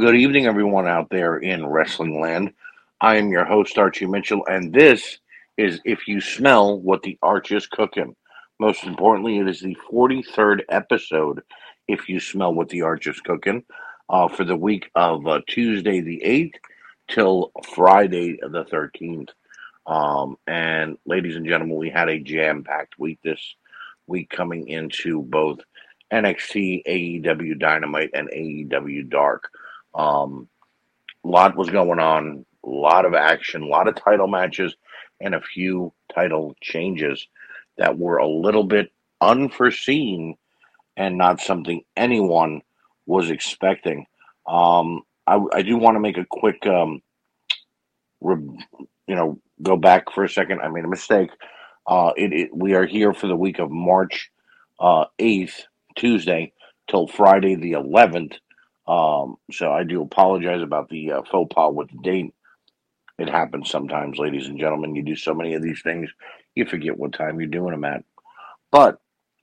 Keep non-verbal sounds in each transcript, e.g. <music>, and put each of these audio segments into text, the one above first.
good evening, everyone out there in wrestling land. I am your host, Archie Mitchell, and this is If You Smell What the Arch is Cooking. Most importantly, it is the 43rd episode, If You Smell What the Arch is Cooking, uh, for the week of uh, Tuesday the 8th till Friday the 13th. Um, and ladies and gentlemen, we had a jam packed week this week coming into both NXT, AEW Dynamite, and AEW Dark. Um, a lot was going on, a lot of action, a lot of title matches, and a few title changes that were a little bit unforeseen and not something anyone was expecting. Um, I, I do want to make a quick, um, re, you know, go back for a second. I made a mistake. Uh, it, it we are here for the week of March uh, eighth, Tuesday, till Friday the eleventh. Um, so I do apologize about the uh, faux pas with the date. It happens sometimes, ladies and gentlemen. You do so many of these things, you forget what time you're doing them at. But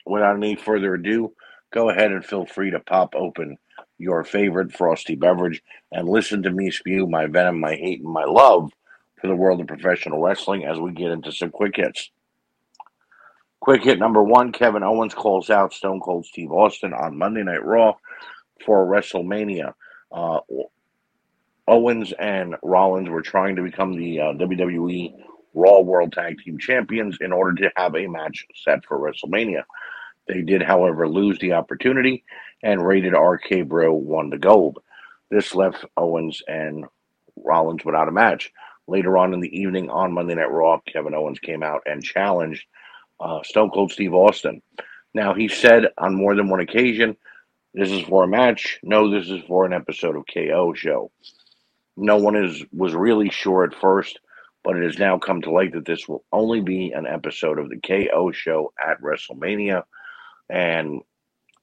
without any further ado, go ahead and feel free to pop open your favorite frosty beverage and listen to me spew my venom, my hate, and my love for the world of professional wrestling as we get into some quick hits. Quick hit number one Kevin Owens calls out Stone Cold Steve Austin on Monday Night Raw for WrestleMania. Uh, Owens and Rollins were trying to become the uh, WWE Raw World Tag Team Champions in order to have a match set for WrestleMania. They did, however, lose the opportunity, and Rated RK Bro won the gold. This left Owens and Rollins without a match. Later on in the evening on Monday Night Raw, Kevin Owens came out and challenged uh, Stone Cold Steve Austin. Now, he said on more than one occasion, this is for a match. No, this is for an episode of KO show. No one is was really sure at first, but it has now come to light that this will only be an episode of the KO show at WrestleMania. And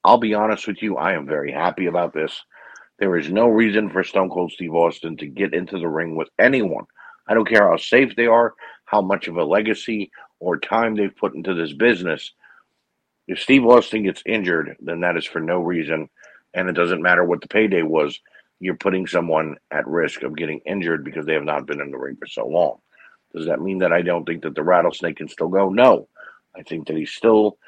I'll be honest with you, I am very happy about this. There is no reason for Stone Cold Steve Austin to get into the ring with anyone. I don't care how safe they are, how much of a legacy or time they've put into this business. If Steve Austin gets injured, then that is for no reason, and it doesn't matter what the payday was. You're putting someone at risk of getting injured because they have not been in the ring for so long. Does that mean that I don't think that the rattlesnake can still go? No. I think that he's still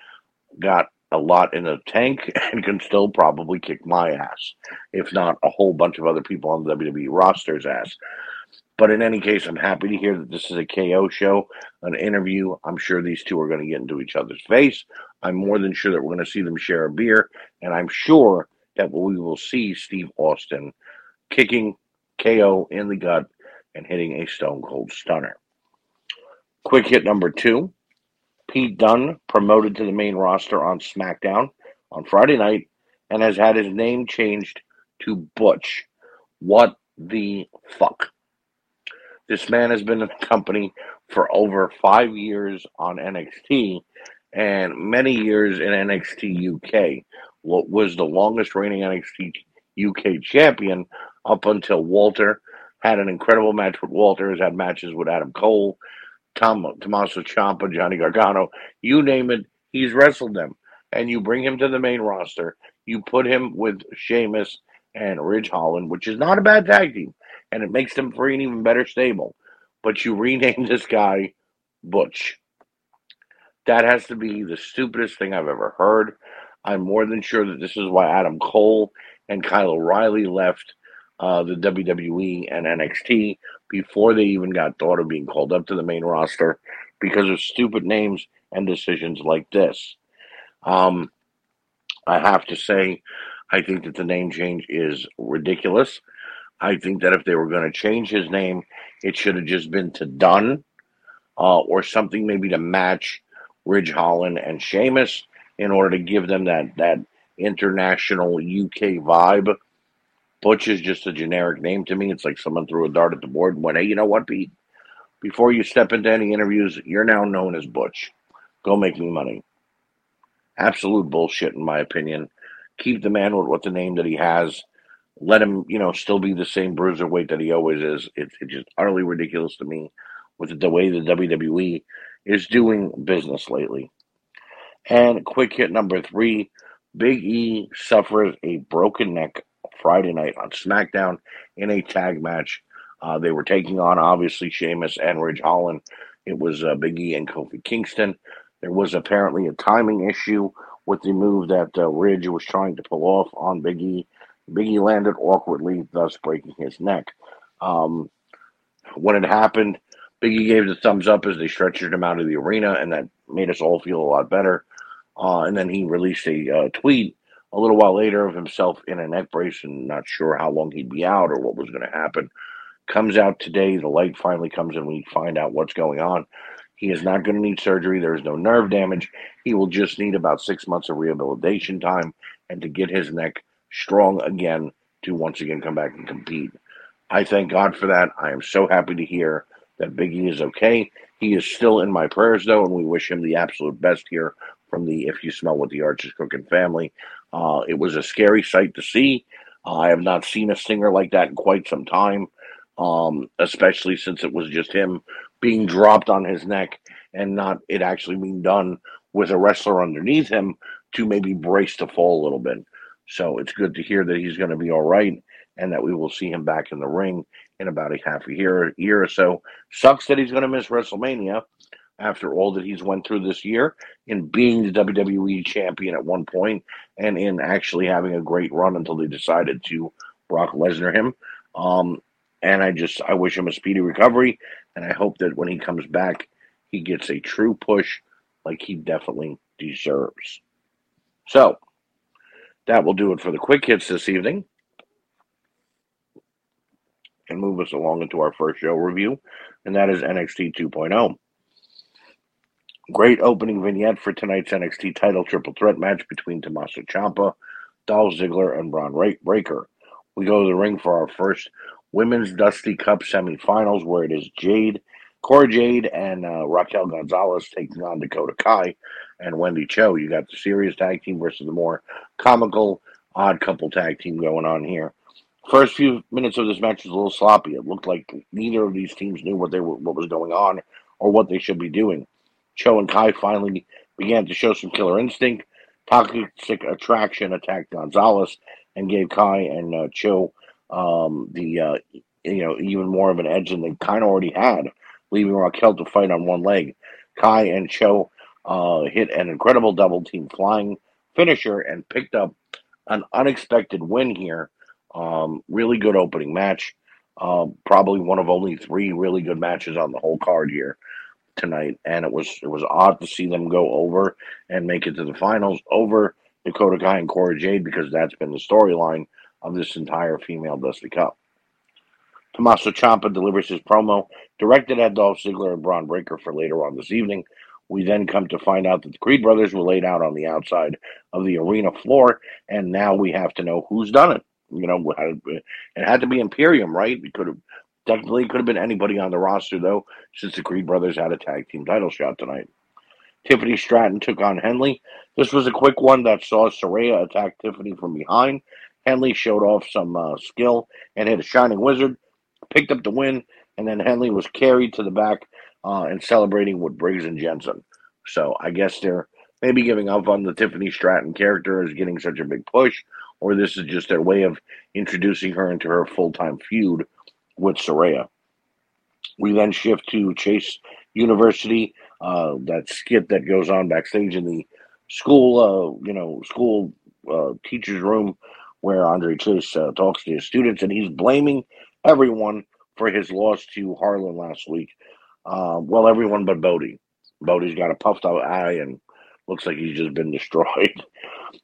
got a lot in the tank <laughs> and can still probably kick my ass, if not a whole bunch of other people on the WWE roster's ass. But in any case, I'm happy to hear that this is a KO show, an interview. I'm sure these two are going to get into each other's face. I'm more than sure that we're going to see them share a beer, and I'm sure that we will see Steve Austin kicking KO in the gut and hitting a stone cold stunner. Quick hit number two Pete Dunne promoted to the main roster on SmackDown on Friday night and has had his name changed to Butch. What the fuck? This man has been in the company for over five years on NXT and many years in NXT UK. What was the longest reigning NXT UK champion up until Walter had an incredible match with Walter, has had matches with Adam Cole, Tom Tommaso Ciampa, Johnny Gargano, you name it, he's wrestled them. And you bring him to the main roster, you put him with Sheamus and Ridge Holland, which is not a bad tag team, and it makes them for an even better stable. But you <laughs> rename this guy Butch. That has to be the stupidest thing I've ever heard. I'm more than sure that this is why Adam Cole and Kyle O'Reilly left uh, the WWE and NXT before they even got thought of being called up to the main roster because of stupid names and decisions like this. Um, I have to say, I think that the name change is ridiculous. I think that if they were going to change his name, it should have just been to Dunne uh, or something maybe to match Ridge Holland and Sheamus in order to give them that that international UK vibe. Butch is just a generic name to me. It's like someone threw a dart at the board and went, "Hey, you know what, Pete? Before you step into any interviews, you're now known as Butch. Go make me money." Absolute bullshit, in my opinion. Keep the man with what the name that he has. Let him, you know, still be the same bruiserweight that he always is. It's, it's just utterly ridiculous to me with the way the WWE is doing business lately. And quick hit number three Big E suffers a broken neck Friday night on SmackDown in a tag match. Uh, they were taking on obviously Sheamus and Ridge Holland. It was uh, Big E and Kofi Kingston. There was apparently a timing issue with the move that uh, Ridge was trying to pull off on Big E. Big E landed awkwardly, thus breaking his neck. Um, when it happened, Big E gave the thumbs up as they stretchered him out of the arena, and that made us all feel a lot better. Uh, and then he released a uh, tweet a little while later of himself in a neck brace and not sure how long he'd be out or what was going to happen. Comes out today. The light finally comes and we find out what's going on. He is not going to need surgery. There is no nerve damage. He will just need about six months of rehabilitation time and to get his neck strong again to once again come back and compete. I thank God for that. I am so happy to hear that Biggie is okay. He is still in my prayers, though, and we wish him the absolute best here from the If You Smell What the Arch is Cooking family. Uh, it was a scary sight to see. Uh, I have not seen a singer like that in quite some time, um, especially since it was just him being dropped on his neck and not it actually being done with a wrestler underneath him to maybe brace to fall a little bit. So it's good to hear that he's going to be all right and that we will see him back in the ring in about a half a year, year or so. Sucks that he's going to miss WrestleMania after all that he's went through this year in being the WWE champion at one point and in actually having a great run until they decided to Brock Lesnar him. Um, and I just I wish him a speedy recovery, and I hope that when he comes back, he gets a true push like he definitely deserves. So that will do it for the quick hits this evening. And move us along into our first show review, and that is NXT 2.0. Great opening vignette for tonight's NXT title triple threat match between Tommaso Ciampa, Dolph Ziggler, and Bron Breakker. We go to the ring for our first Women's Dusty Cup semifinals, where it is Jade, Cora Jade, and uh, Raquel Gonzalez taking on Dakota Kai and Wendy Choo. You got the serious tag team versus the more comical odd couple tag team going on here. First few minutes of this match was a little sloppy. It looked like neither of these teams knew what they were, what was going on, or what they should be doing. Choo and Kai finally began to show some killer instinct. Toxic Attraction attacked Gonzalez and gave Kai and uh, Choo um, the uh, you know even more of an edge than they kind of already had, leaving Raquel to fight on one leg. Kai and Choo uh, hit an incredible double team flying finisher and picked up an unexpected win here. Um, really good opening match. Uh, probably one of only three really good matches on the whole card here tonight, and it was it was odd to see them go over and make it to the finals over Dakota Kai and Cora Jade because that's been the storyline of this entire female Dusty Cup. Tommaso Ciampa delivers his promo directed at Dolph Ziggler and Bron Breakker for later on this evening. We then come to find out that the Creed brothers were laid out on the outside of the arena floor, and now we have to know who's done it. You know, it had to be Imperium, right? It could have Technically, could have been anybody on the roster, though, since the Creed brothers had a tag team title shot tonight. Tiffany Stratton took on Henley. This was a quick one that saw Sarray attack Tiffany from behind. Henley showed off some uh, skill and hit a Shining Wizard, picked up the win, and then Henley was carried to the back uh, and celebrating with Briggs and Jensen. So I guess they're maybe giving up on the Tiffany Stratton character as getting such a big push, or this is just their way of introducing her into her full time feud with Sarray. We then shift to Chase University, uh, that skit that goes on backstage in the school, uh, you know, school uh, teacher's room where Andre Chase uh, talks to his students, and he's blaming everyone for his loss to Harland last week. Uh, well, everyone but Bodhi. Bodhi's got a puffed out eye and looks like he's just been <laughs> destroyed.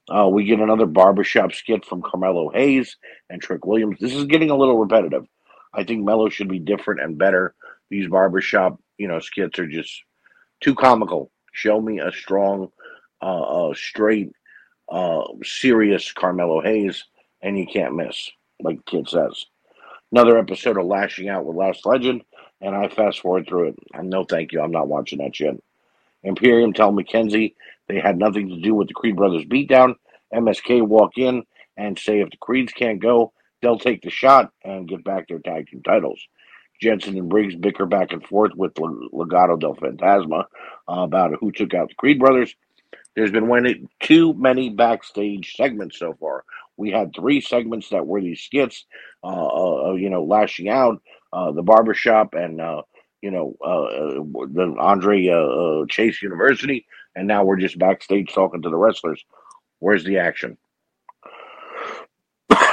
Uh, we get another barbershop skit from Carmelo Hayes and Trick Williams. This is getting a little repetitive. I think Melo should be different and better. These barbershop, you know, skits are just too comical. Show me a strong, uh, uh straight, serious Carmelo Hayes, and you can't miss, like kid says. Another episode of Lashing Out with Lash Legend, and I fast forward through it. And no, thank you, I'm not watching that shit. Imperium tell McKenzie they had nothing to do with the Creed brothers' beatdown. MSK walk in and say if the Creeds can't go, they'll take the shot and get back their tag team titles. Jensen and Briggs bicker back and forth with Legado del Fantasma about who took out the Creed brothers. There's been too many backstage segments so far. We had three segments that were these skits, uh, uh, uh you know, lashing out, uh, the barbershop, and uh, you know, uh, the Andre Chase University, and now we're just backstage talking to the wrestlers. Where's the action?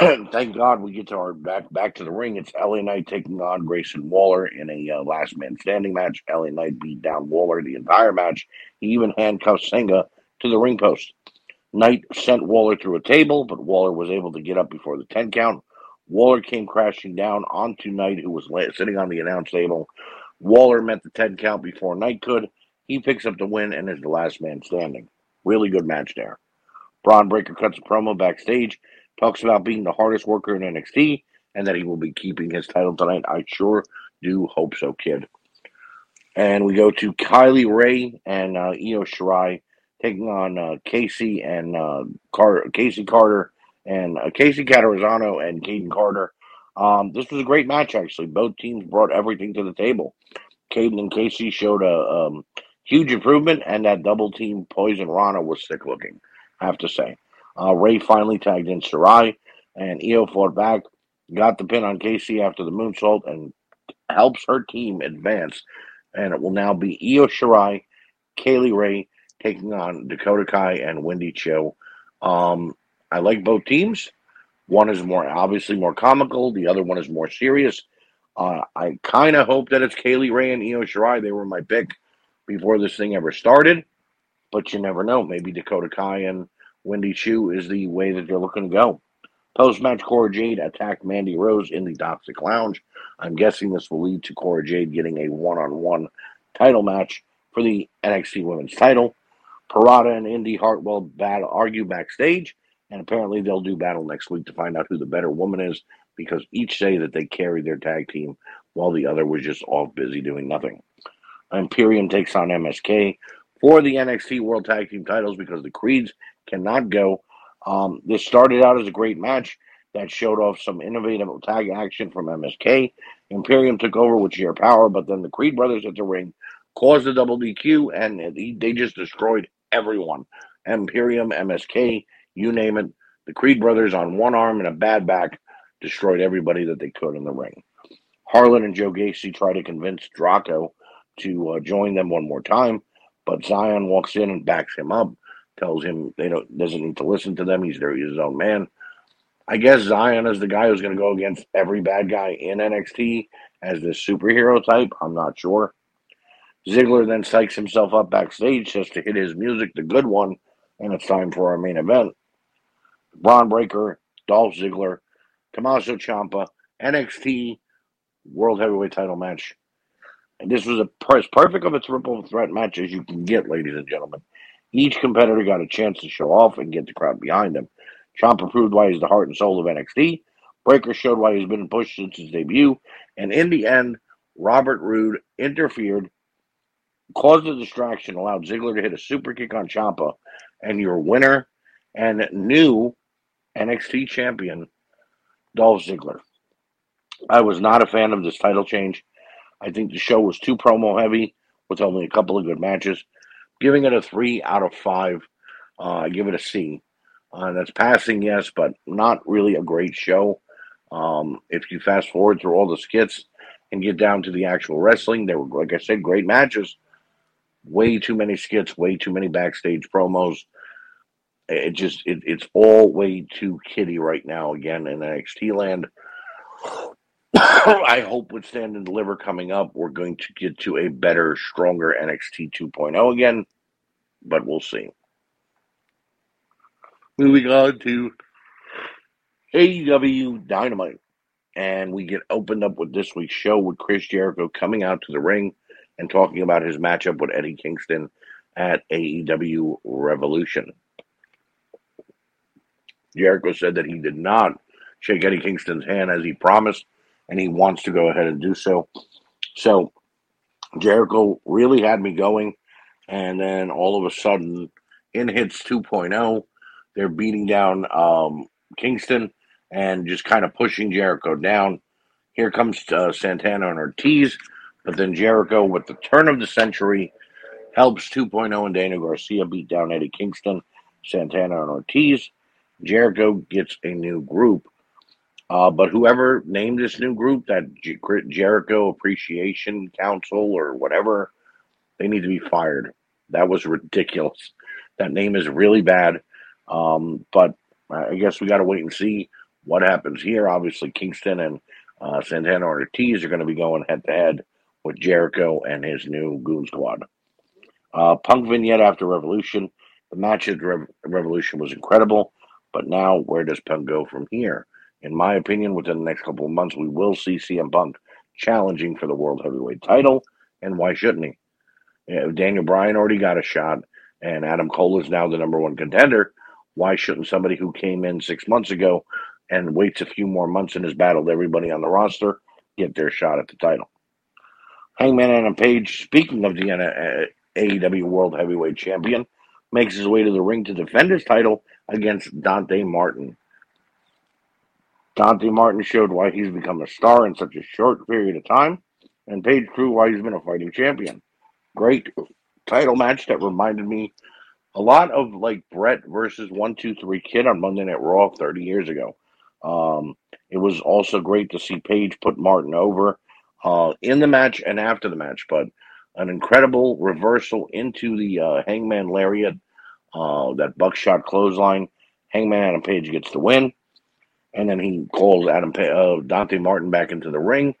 <coughs> Thank God we get to our back back to the ring. It's LA Knight taking on Grayson Waller in a uh, last man standing match. LA Knight beat down Waller the entire match. He even handcuffed Sanga to the ring post. Knight sent Waller through a table, but Waller was able to get up before the 10 count. Waller came crashing down onto Knight, who was sitting on the announce table. Waller met the 10 count before Knight could. He picks up the win and is the last man standing. Really good match there. Bron Breakker cuts a promo backstage, talks about being the hardest worker in NXT, and that he will be keeping his title tonight. I sure do hope so, kid. And we go to Kay Lee Ray and uh, Io Shirai taking on uh, Kacy and uh, Car- Kacy Carter and uh, Kacy Catanzaro and Kayden Carter. Um, this was a great match, actually. Both teams brought everything to the table. Kayden and Kacy showed a um, huge improvement, and that double team Poison Rana was sick looking, I have to say. Uh, Ray finally tagged in Shirai, and Io fought back, got the pin on Kacy after the moonsault, and helps her team advance. And it will now be Io Shirai, Kay Lee Ray, taking on Dakota Kai and Wendy Choo. Um, I like both teams. One is more obviously more comical. The other one is more serious. Uh, I kind of hope that it's Kay Lee Ray and Io Shirai. They were my pick before this thing ever started, but you never know. Maybe Dakota Kai and Wendy Choo is the way that they're looking to go. Post match, Cora Jade attacked Mandy Rose in the Toxic Lounge. I'm guessing this will lead to Cora Jade getting a one on one title match for the NXT Women's title. Pirotta and Indi Hartwell battle argue backstage, and apparently they'll do battle next week to find out who the better woman is because each say that they carried their tag team while the other was just off busy doing nothing. Imperium takes on MSK for the NXT World Tag Team titles because the Creeds cannot go. Um, this started out as a great match that showed off some innovative tag action from MSK. Imperium took over with sheer power, but then the Creed brothers at the ring caused a double DQ, and they just destroyed everyone. Imperium, MSK, you name it. The Creed brothers on one arm and a bad back destroyed everybody that they could in the ring. Harland and Joe Gacy try to convince Draco to uh, join them one more time, but Zion walks in and backs him up, tells him they don't doesn't need to listen to them. He's there, he's his own man. I guess Zion is the guy who's going to go against every bad guy in NXT as this superhero type. I'm not sure. Ziggler then psychs himself up backstage just to hit his music, the good one, and it's time for our main event. Bron Breakker, Dolph Ziggler, Tommaso Ciampa, NXT World Heavyweight Title match. And this was a as perfect of a triple threat match as you can get, ladies and gentlemen. Each competitor got a chance to show off and get the crowd behind them. Ciampa proved why he's the heart and soul of NXT. Breakker showed why he's been pushed since his debut. And in the end, Robert Roode interfered caused a distraction, allowed Ziggler to hit a super kick on Ciampa, and your winner and new NXT champion, Dolph Ziggler. I was not a fan of this title change. I think the show was too promo heavy with only a couple of good matches. Giving it a three out of five. Uh, I give it a C. Uh, that's passing, yes, but not really a great show. Um, if you fast forward through all the skits and get down to the actual wrestling, they were, like I said, great matches way too many skits, way too many backstage promos. It just it, it's all way too kitty right now again in NXT land. <coughs> I hope with Stand and Deliver coming up, we're going to get to a better, stronger NXT 2.0 again, but we'll see. Moving on to AEW Dynamite. And we get opened up with this week's show with Chris Jericho coming out to the ring and talking about his matchup with Eddie Kingston at AEW Revolution. Jericho said that he did not shake Eddie Kingston's hand as he promised, and he wants to go ahead and do so. So Jericho really had me going, and then all of a sudden, in hits 2.0, they're beating down um, Kingston and just kind of pushing Jericho down. Here comes uh, Santana and Ortiz but then Jericho, with the turn of the century, Helps 2.0 and Daniel Garcia beat down Eddie Kingston, Santana, and Ortiz. Jericho gets a new group. Uh, but whoever named this new group, that Jericho Appreciation Council or whatever, they need to be fired. That was ridiculous. That name is really bad. Um, but I guess we got to wait and see what happens here. Obviously, Kingston and uh, Santana Ortiz are going to be going head to head with Jericho and his new Goon Squad. Uh, Punk vignette after Revolution. The match at Re- Revolution was incredible, but now where does Punk go from here? In my opinion, within the next couple of months, we will see CM Punk challenging for the World Heavyweight title, and why shouldn't he? Daniel Bryan already got a shot, and Adam Cole is now the number one contender. Why shouldn't somebody who came in six months ago and waits a few more months and has battled everybody on the roster get their shot at the title? Hangman Adam Page, speaking of the AEW World Heavyweight Champion, makes his way to the ring to defend his title against Dante Martin. Dante Martin showed why he's become a star in such a short period of time, and Page proved why he's been a fighting champion. Great title match that reminded me a lot of like Bret versus One Two Three Kid on Monday Night Raw 30 years ago. Um, it was also great to see Page put Martin over uh, in the match and after the match, but an incredible reversal into the uh, Hangman Lariat, uh, that buckshot clothesline. Hangman Adam Page gets the win, and then he calls Adam pa- uh, Dante Martin back into the ring,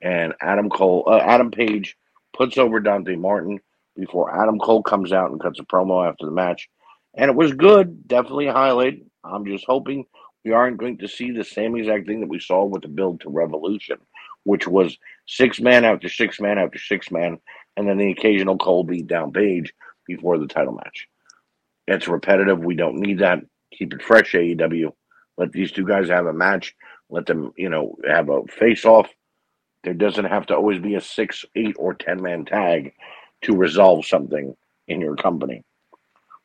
and Adam Cole, uh, Adam Page puts over Dante Martin before Adam Cole comes out and cuts a promo after the match, and it was good, definitely a highlight. I'm just hoping we aren't going to see the same exact thing that we saw with the build to Revolution, which was six man after six man after six man, and then the occasional Cole beat down Page before the title match. It's repetitive. We don't need that. Keep it fresh, AEW. Let these two guys have a match. Let them, you know, have a face off. There doesn't have to always be a six, eight, or ten man tag to resolve something in your company.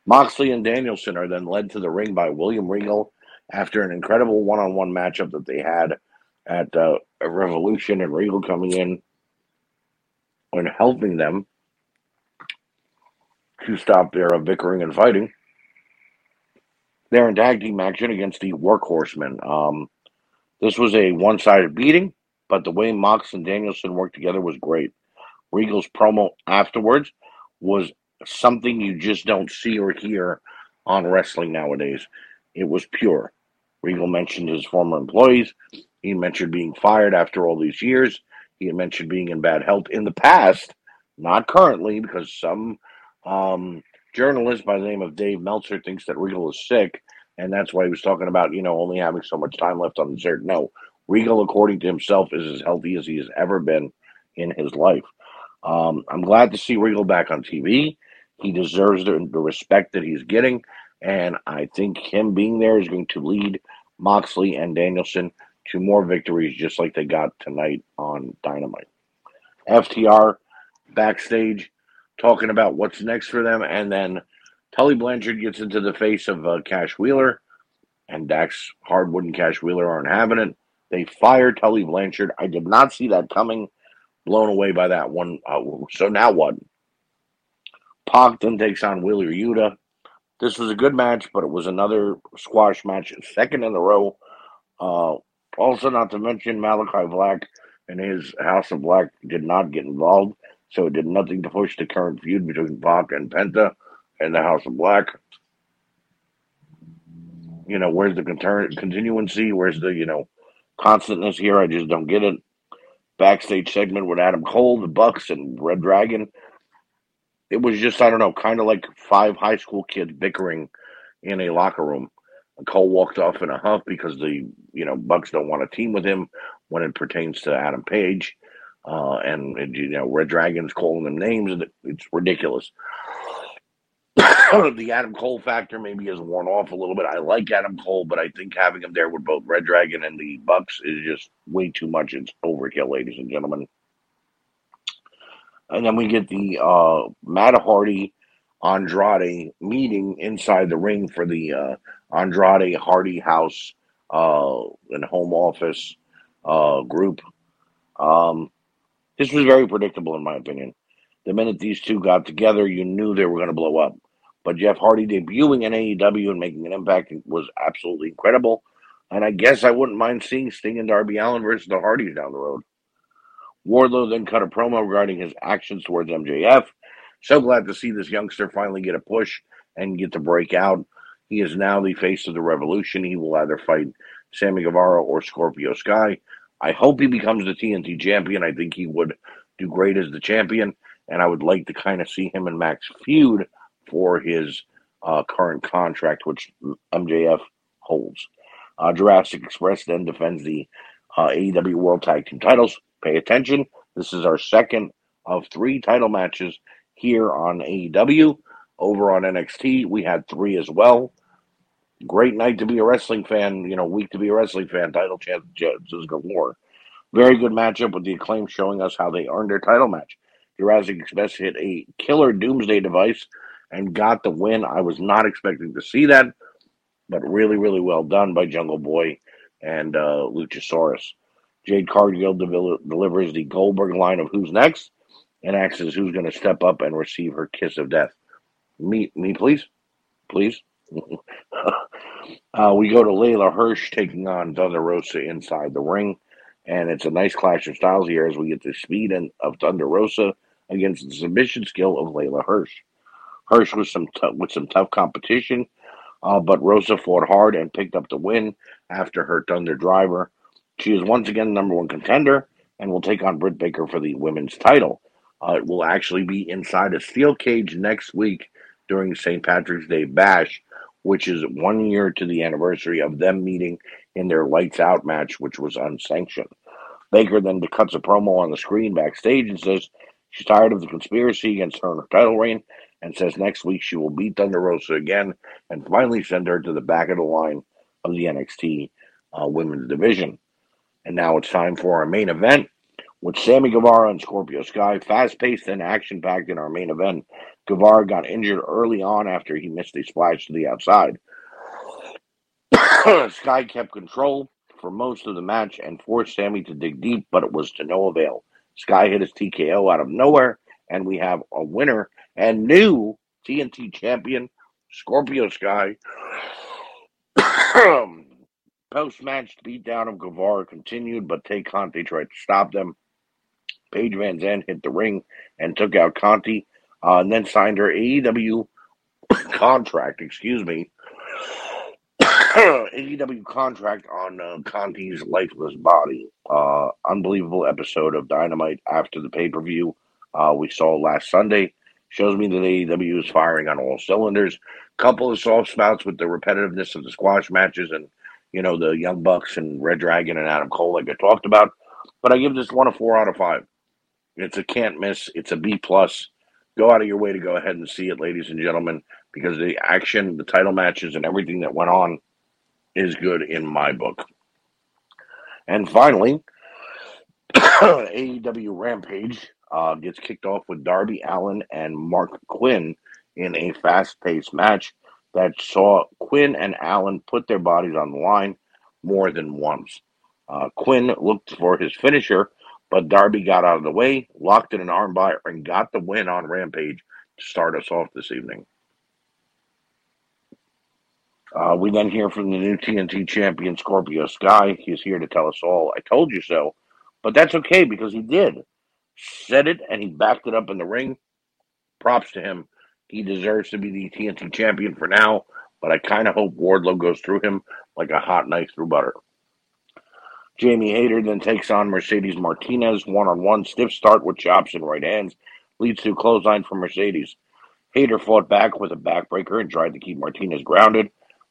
Moxley and Danielson are then led to the ring by William Regal after an incredible one on one matchup that they had at uh, Revolution and Regal coming in and helping them to stop their bickering and fighting. They're in tag team action against the Workhorsemen. Um, this was a one sided beating, but the way Mox and Danielson worked together was great. Regal's promo afterwards was something you just don't see or hear on wrestling nowadays. It was pure. Regal mentioned his former employees. He mentioned being fired after all these years. He had mentioned being in bad health in the past, not currently, because some um, journalist by the name of Dave Meltzer thinks that Regal is sick, and that's why he was talking about, you know, only having so much time left on the earth. No, Regal, according to himself, is as healthy as he has ever been in his life. Um, I'm glad to see Regal back on TV. He deserves the, the respect that he's getting, and I think him being there is going to lead Moxley and Danielson to more victories, just like they got tonight on Dynamite. FTR backstage talking about what's next for them, and then Tully Blanchard gets into the face of uh, Cash Wheeler, and Dax Harwood and Cash Wheeler aren't having it. They fire Tully Blanchard. I did not see that coming. Blown away by that one. Uh, so now what? Pac then takes on Wheeler Yuta. This was a good match, but it was another squash match, second in a row. Uh, also, not to mention Malachi Black and his House of Black did not get involved, so it did nothing to push the current feud between Pac and Penta and the House of Black. You know, where's the continuancy? Where's the, you know, constantness here? I just don't get it. Backstage segment with Adam Cole, the Bucks, and Red Dragon. It was just, I don't know, kind of like five high school kids bickering in a locker room. Cole walked off in a huff because the you know Bucks don't want to team with him when it pertains to Adam Page, uh, and, you know Red Dragon's calling them names, and it's ridiculous. <coughs> the Adam Cole factor maybe has worn off a little bit. I like Adam Cole, but I think having him there with both Red Dragon and the Bucks is just way too much. It's overkill, ladies and gentlemen. And then we get the uh, Matt Hardy Andrade meeting inside the ring for the uh, Andrade Hardy House uh, and home office uh, group. Um, this was very predictable, in my opinion. The minute these two got together, you knew they were going to blow up. But Jeff Hardy debuting in AEW and making an impact was absolutely incredible. And I guess I wouldn't mind seeing Sting and Darby Allin versus the Hardys down the road. Wardlow then cut a promo regarding his actions towards MJF. So glad to see this youngster finally get a push and get to break out. He is now the face of the revolution. He will either fight Sammy Guevara or Scorpio Sky. I hope he becomes the TNT champion. I think he would do great as the champion, and I would like to kind of see him and Max feud for his uh, current contract, which MJF holds. Uh, Jurassic Express then defends the uh, AEW World Tag Team titles. Pay attention. This is our second of three title matches here on AEW. Over on NXT, we had three as well. Great night to be a wrestling fan, you know, week to be a wrestling fan. Title chances galore. Very good matchup with the acclaim showing us how they earned their title match. Jurassic Express hit a killer doomsday device and got the win. I was not expecting to see that, but really, really well done by Jungle Boy and uh, Luchasaurus. Jade Cargill del- delivers the Goldberg line of Who's Next and asks who's going to step up and receive her kiss of death. Me, me, please, please. <laughs> uh, we go to Leyla Hirsch taking on Thunder Rosa inside the ring, and it's a nice clash of styles here as we get the speed and, of Thunder Rosa against the submission skill of Leyla Hirsch. Hirsch with some t- with some tough competition, uh, but Rosa fought hard and picked up the win after her Thunder Driver. She is once again number one contender and will take on Britt Baker for the women's title. Uh, it will actually be inside a steel cage next week during St. Patrick's Day Bash, which is one year to the anniversary of them meeting in their lights out match, which was unsanctioned. Baker then cuts a promo on the screen backstage and says she's tired of the conspiracy against her and her title reign and says next week she will beat Thunder Rosa again and finally send her to the back of the line of the NXT uh, women's division. And now it's time for our main event with Sammy Guevara and Scorpio Sky. Fast paced and action packed in our main event. Guevara got injured early on after he missed a splash to the outside. <coughs> Sky kept control for most of the match and forced Sammy to dig deep, but it was to no avail. Sky hit his TKO out of nowhere, and we have a winner and new TNT champion, Scorpio Sky. <coughs> Post match beatdown of Guevara continued, but Tay Conti tried to stop them. Paige VanZant hit the ring and took out Conti, uh, and then signed her AEW <coughs> contract. Excuse me. <coughs> AEW contract on uh, Conti's lifeless body. Uh, unbelievable episode of Dynamite after the pay per view uh, we saw last Sunday. Shows me that AEW is firing on all cylinders. Couple of soft spots with the repetitiveness of the squash matches and you know the Young Bucks and Red Dragon and Adam Cole, like I talked about. But I give this one a four out of five. It's a can't miss. It's a B plus. Go out of your way to go ahead and see it, ladies and gentlemen, because the action, the title matches, and everything that went on is good in my book. And finally, <coughs> AEW Rampage uh, gets kicked off with Darby Allin and Marq Quen in a fast paced match that saw Quen and Allin put their bodies on the line more than once. Uh, Quen looked for his finisher, but Darby got out of the way, locked in an armbar, and got the win on Rampage to start us off this evening. Uh, we then hear from the new TNT champion, Scorpio Sky. He's here to tell us all, I told you so. But that's okay because he did. Said it and he backed it up in the ring. Props to him. He deserves to be the TNT champion for now, but I kind of hope Wardlow goes through him like a hot knife through butter. Jamie Hayter then takes on Mercedes Martinez one on one. Stiff start with chops and right hands leads to a clothesline for Mercedes. Hayter fought back with a backbreaker and tried to keep Martinez grounded.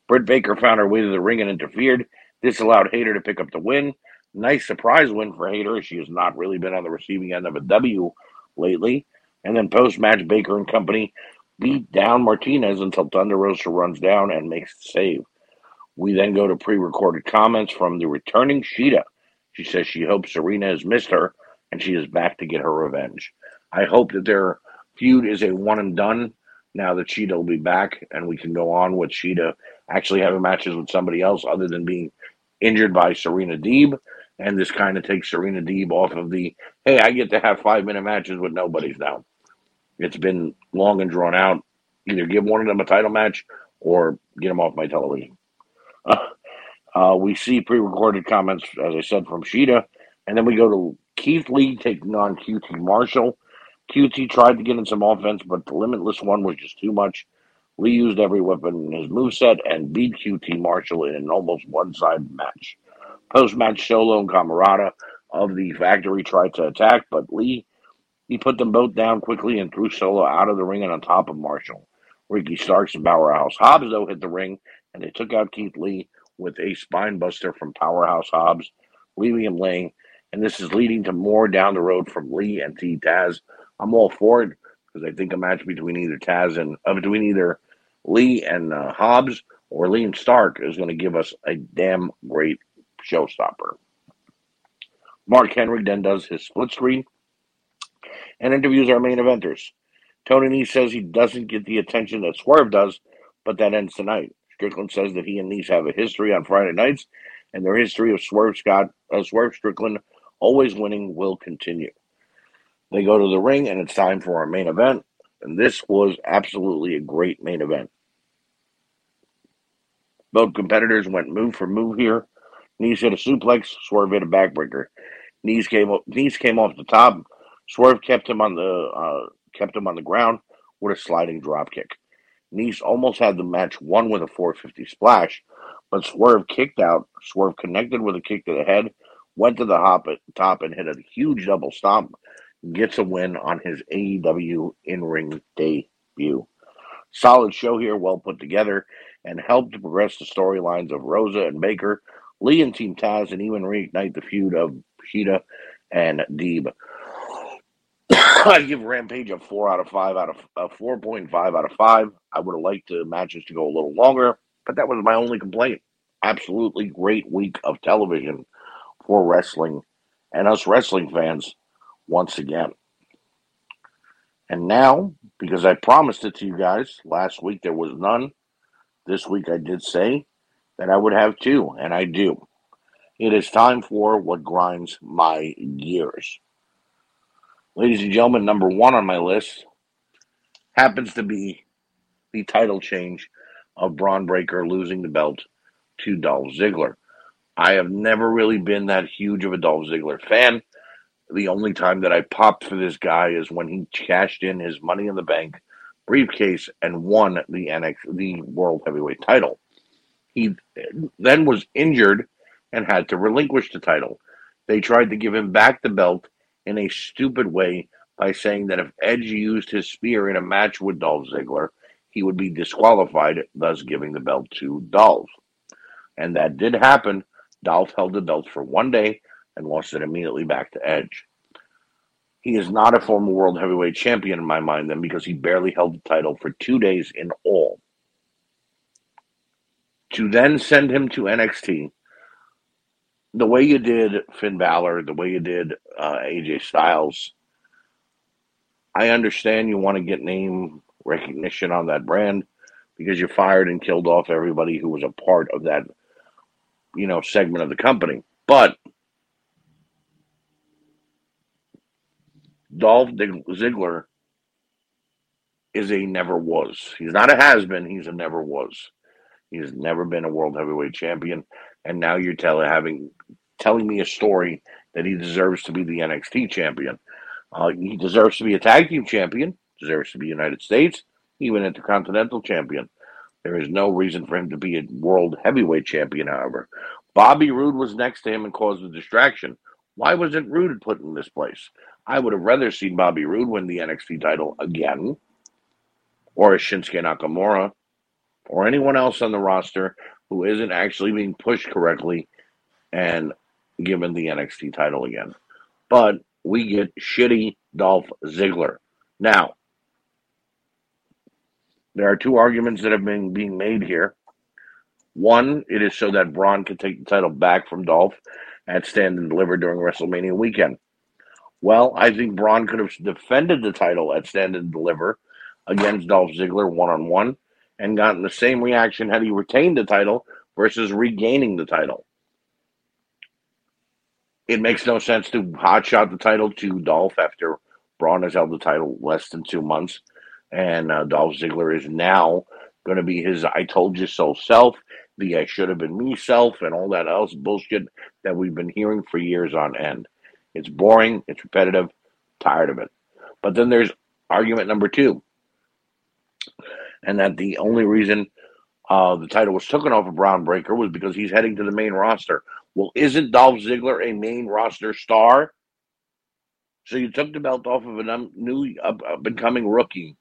Britt Baker found her way to the ring and interfered. This allowed Hayter to pick up the win. Nice surprise win for Hayter. She has not really been on the receiving end of a W lately. And then post match, Baker and company beat down Martinez until Thunder Rosa runs down and makes the save. We then go to pre recorded comments from the returning Shida. She says she hopes Serena has missed her and she is back to get her revenge. I hope that their feud is a one and done now that Shida will be back and we can go on with Shida actually having matches with somebody else other than being injured by Serena Deeb. And this kind of takes Serena Deeb off of the hey, I get to have five minute matches with nobody's now. It's been long and drawn out. Either give one of them a title match or get them off my television. Uh, we see pre-recorded comments, as I said, from Shida, and then we go to Keith Lee taking on QT Marshall. QT tried to get in some offense, but the Limitless one was just too much. Lee used every weapon in his moveset and beat QT Marshall in an almost one-sided match. Post-match, Solo and Comoroto of the Factory tried to attack, but Lee he put them both down quickly and threw Solo out of the ring and on top of Marshall. Ricky Starks and Powerhouse Hobbs, though, hit the ring, and they took out Keith Lee with a spine buster from Powerhouse Hobbs, leaving him laying. And this is leading to more down the road from Lee and T Taz. I'm all for it because I think a match between either Taz and uh, between either Lee and uh, Hobbs or Lee and Stark is going to give us a damn great showstopper. Mark Henry then does his split screen and interviews our main eventers. Tony Nese says he doesn't get the attention that Swerve does, but that ends tonight. Strickland says that he and Nese have a history on Friday nights, and their history of Swerve Scott, uh, Swerve Strickland always winning will continue. They go to the ring, and it's time for our main event. And this was absolutely a great main event. Both competitors went move for move here. Nese hit a suplex, Swerve hit a backbreaker. Nese came up, Nese came off the top. Swerve kept him on the uh, kept him on the ground with a sliding drop kick. Nese almost had the match won with a 450 splash, but Swerve kicked out. Swerve connected with a kick to the head, went to the hop at top and hit a huge double stomp. Gets a win on his AEW in ring debut. Solid show here, well put together, and helped to progress the storylines of Rosa and Baker, Lee and Team Taz, and even reignite the feud of Shida and Deeb. <laughs> I give Rampage a four out of five out of a four point five out of five. I would have liked the matches to go a little longer, but that was my only complaint. Absolutely great week of television for wrestling and us wrestling fans once again. And now, because I promised it to you guys last week, there was none. This week I did say that I would have two, and I do. It is time for what grinds my gears. Ladies and gentlemen, number one on my list happens to be the title change of Bron Breakker losing the belt to Dolph Ziggler. I have never really been that huge of a Dolph Ziggler fan. The only time that I popped for this guy is when he cashed in his Money in the Bank briefcase and won the NX the World Heavyweight title. He then was injured and had to relinquish the title. They tried to give him back the belt in a stupid way by saying that if Edge used his spear in a match with Dolph Ziggler, he would be disqualified, thus giving the belt to Dolph. And that did happen. Dolph held the belt for one day and lost it immediately back to Edge. He is not a former world heavyweight champion in my mind, then, because he barely held the title for two days in all. To then send him to NXT the way you did Finn Balor, the way you did uh, AJ Styles, I understand you want to get name recognition on that brand because you fired and killed off everybody who was a part of that, you know, segment of the company. But Dolph Ziggler is a never was. He's not a has been. He's a never was. He's never been a world heavyweight champion, and now you're telling having telling me a story that he deserves to be the NXT champion. Uh, he deserves to be a tag team champion, deserves to be United States, even intercontinental champion. There is no reason for him to be a world heavyweight champion, however. Bobby Roode was next to him and caused a distraction. Why wasn't Roode put in this place? I would have rather seen Bobby Roode win the NXT title again, or a Shinsuke Nakamura, or anyone else on the roster who isn't actually being pushed correctly and given the NXT title again. But we get shitty Dolph Ziggler. Now, there are two arguments that have been being made here. One, it is so that Bron can take the title back from Dolph at Stand and Deliver during WrestleMania weekend. Well, I think Bron could have defended the title at Stand and Deliver against Dolph Ziggler one on one and gotten the same reaction had he retained the title versus regaining the title. It makes no sense to hotshot the title to Dolph after Bron has held the title less than two months, and uh, Dolph Ziggler is now going to be his "I told you so" self, the "I should have been me" self, and all that else bullshit that we've been hearing for years on end. It's boring. It's repetitive. Tired of it. But then there's argument number two, and that the only reason uh, the title was taken off of Bron Breakker was because he's heading to the main roster. Well, isn't Dolph Ziggler a main roster star? So you took the belt off of a new up, up and coming rookie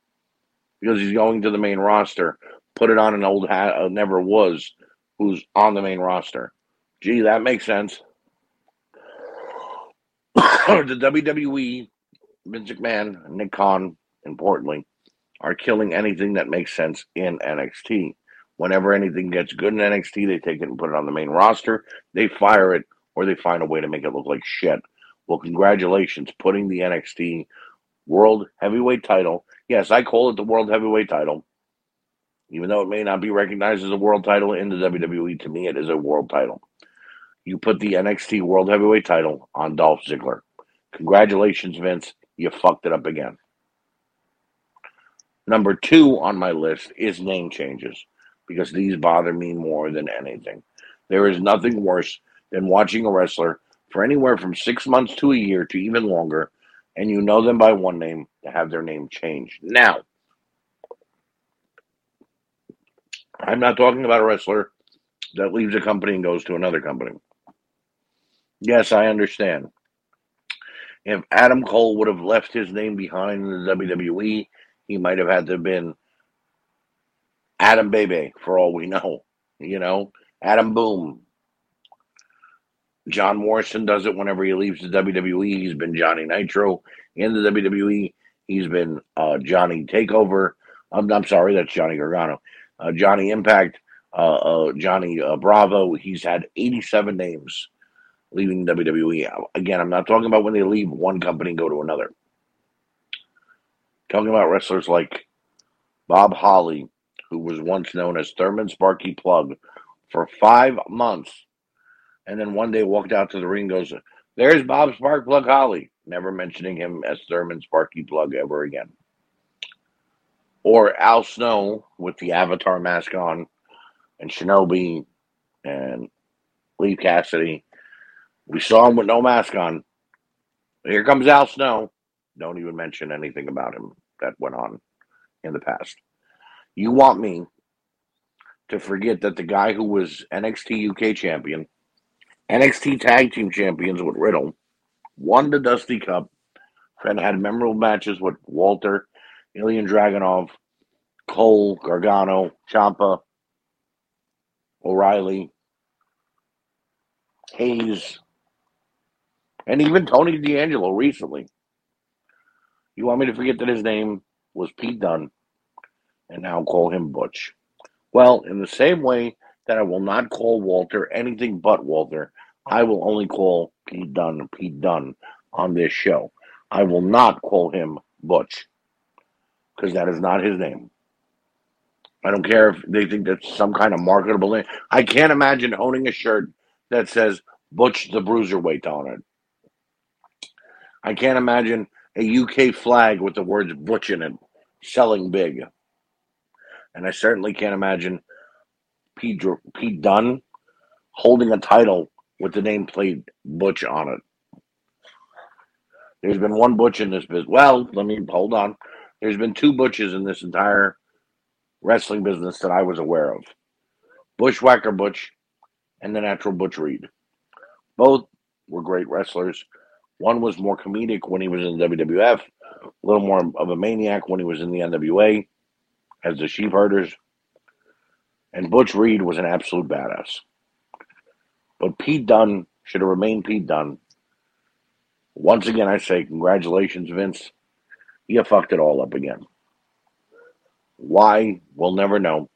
because he's going to the main roster. Put it on an old hat, uh, never was, who's on the main roster. Gee, that makes sense. <coughs> the WWE, Vince McMahon, Nick Khan, importantly, are killing anything that makes sense in NXT. Whenever anything gets good in NXT, they take it and put it on the main roster. They fire it or they find a way to make it look like shit. Well, congratulations, putting the NXT World Heavyweight title. Yes, I call it the World Heavyweight title. Even though it may not be recognized as a world title in the WWE, to me it is a world title. You put the NXT World Heavyweight title on Dolph Ziggler. Congratulations, Vince. You fucked it up again. Number two on my list is name changes because these bother me more than anything. There is nothing worse than watching a wrestler for anywhere from six months to a year to even longer, and you know them by one name to have their name changed. Now, I'm not talking about a wrestler that leaves a company and goes to another company. Yes, I understand. If Adam Cole would have left his name behind in the WWE, he might have had to have been Adam Bebe, for all we know. You know, Adam Boom, John Morrison does it whenever he leaves the WWE. He's been Johnny Nitro in the WWE. He's been uh, Johnny Takeover. I'm, I'm, sorry, that's Johnny Gargano. Uh, Johnny Impact, uh, uh Johnny uh, Bravo. He's had 87 names leaving WWE. Again, I'm not talking about when they leave one company and go to another. Talking about wrestlers like Bob Holly, who was once known as Thurman Sparky Plug for five months and then one day walked out to the ring goes, There's Bob Sparkplug Holly, never mentioning him as Thurman Sparky Plug ever again. Or Al Snow with the Avatar mask on, and Shinobi and Leif Cassidy. We saw him with no mask on. Here comes Al Snow. Don't even mention anything about him that went on in the past. You want me to forget that the guy who was NXT UK champion NXT Tag Team Champions with Riddle, won the Dusty Cup, and had memorable matches with Walter, Ilya Dragunov, Cole, Gargano, Ciampa, O'Reilly, Hayes, and even Tony D'Angelo recently. You want me to forget that his name was Pete Dunne and now call him Butch? Well, in the same way that I will not call Walter anything but Walter. I will only call Pete Dunne Pete Dunne on this show. I will not call him Butch because that is not his name. I don't care if they think that's some kind of marketable name. I can't imagine owning a shirt that says Butch the Bruiserweight on it. I can't imagine a UK flag with the words Butch in it selling big. And I certainly can't imagine Pete, Pete Dunne holding a title with the name played Butch on it. There's been one Butch in this business. Well, let me hold on. There's been two Butches in this entire wrestling business that I was aware of Bushwhacker Butch and the Natural Butch Reed. Both were great wrestlers. One was more comedic when he was in the WWF, a little more of a maniac when he was in the NWA as the Sheep Herders. And Butch Reed was an absolute badass. But Pete Dunne should have remained Pete Dunne. Once again, I say congratulations, Vince. You fucked it all up again. Why? We'll never know.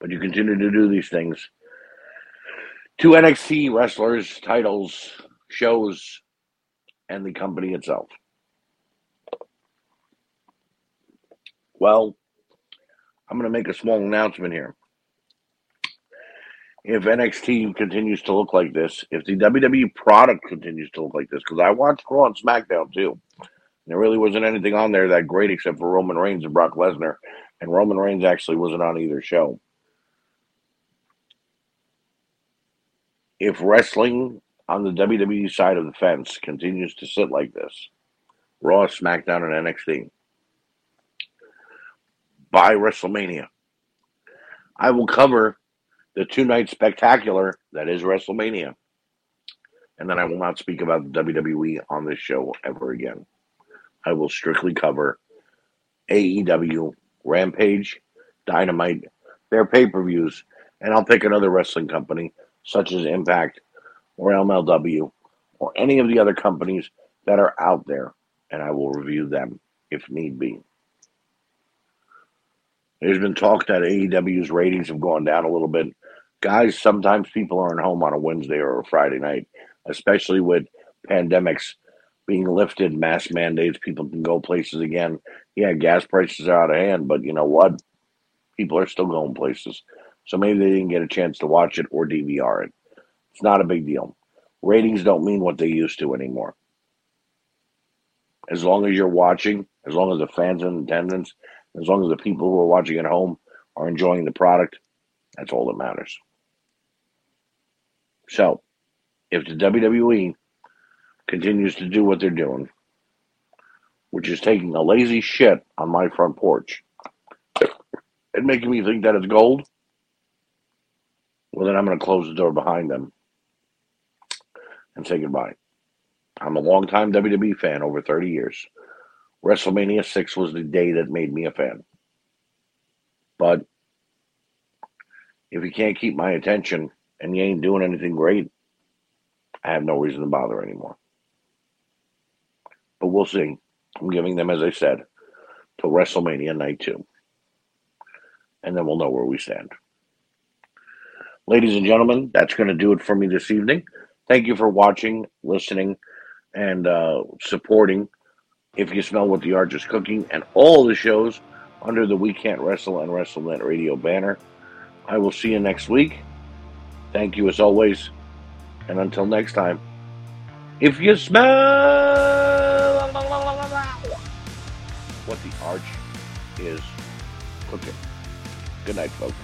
But you continue to do these things. Two NXT wrestlers, titles, shows, and the company itself. Well, I'm going to make a small announcement here. If NXT continues to look like this, if the WWE product continues to look like this, because I watched Raw and SmackDown too, There really wasn't anything on there that great except for Roman Reigns and Brock Lesnar, and Roman Reigns actually wasn't on either show. If wrestling on the WWE side of the fence continues to sit like this, Raw, SmackDown, and NXT, by WrestleMania, I will cover the two night spectacular that is WrestleMania. And then I will not speak about the WWE on this show ever again. I will strictly cover AEW, Rampage, Dynamite, their pay per views, and I'll pick another wrestling company such as Impact or MLW or any of the other companies that are out there, and I will review them if need be. There's been talk that AEW's ratings have gone down a little bit. Guys, sometimes people aren't home on a Wednesday or a Friday night, especially with pandemics being lifted, mask mandates, people can go places again. Yeah, gas prices are out of hand, but you know what? People are still going places. So maybe they didn't get a chance to watch it or DVR it. It's not a big deal. Ratings don't mean what they used to anymore. As long as you're watching, as long as the fans in attendance, as long as the people who are watching at home are enjoying the product, that's all that matters. So, if the WWE continues to do what they're doing, which is taking a lazy shit on my front porch and making me think that it's gold, well, then I'm going to close the door behind them and say goodbye. I'm a longtime WWE fan, over 30 years. WrestleMania 6 was the day that made me a fan. But if you can't keep my attention and you ain't doing anything great, I have no reason to bother anymore. But we'll see. I'm giving them, as I said, till WrestleMania Night 2. And then we'll know where we stand. Ladies and gentlemen, that's going to do it for me this evening. Thank you for watching, listening, and uh, supporting If You Smell What the Arch is Cooking and all the shows under the We Can't Wrestle and WrestleNet Radio banner. I will see you next week. Thank you as always. And until next time, if you smell what the arch is cooking. Good night, folks.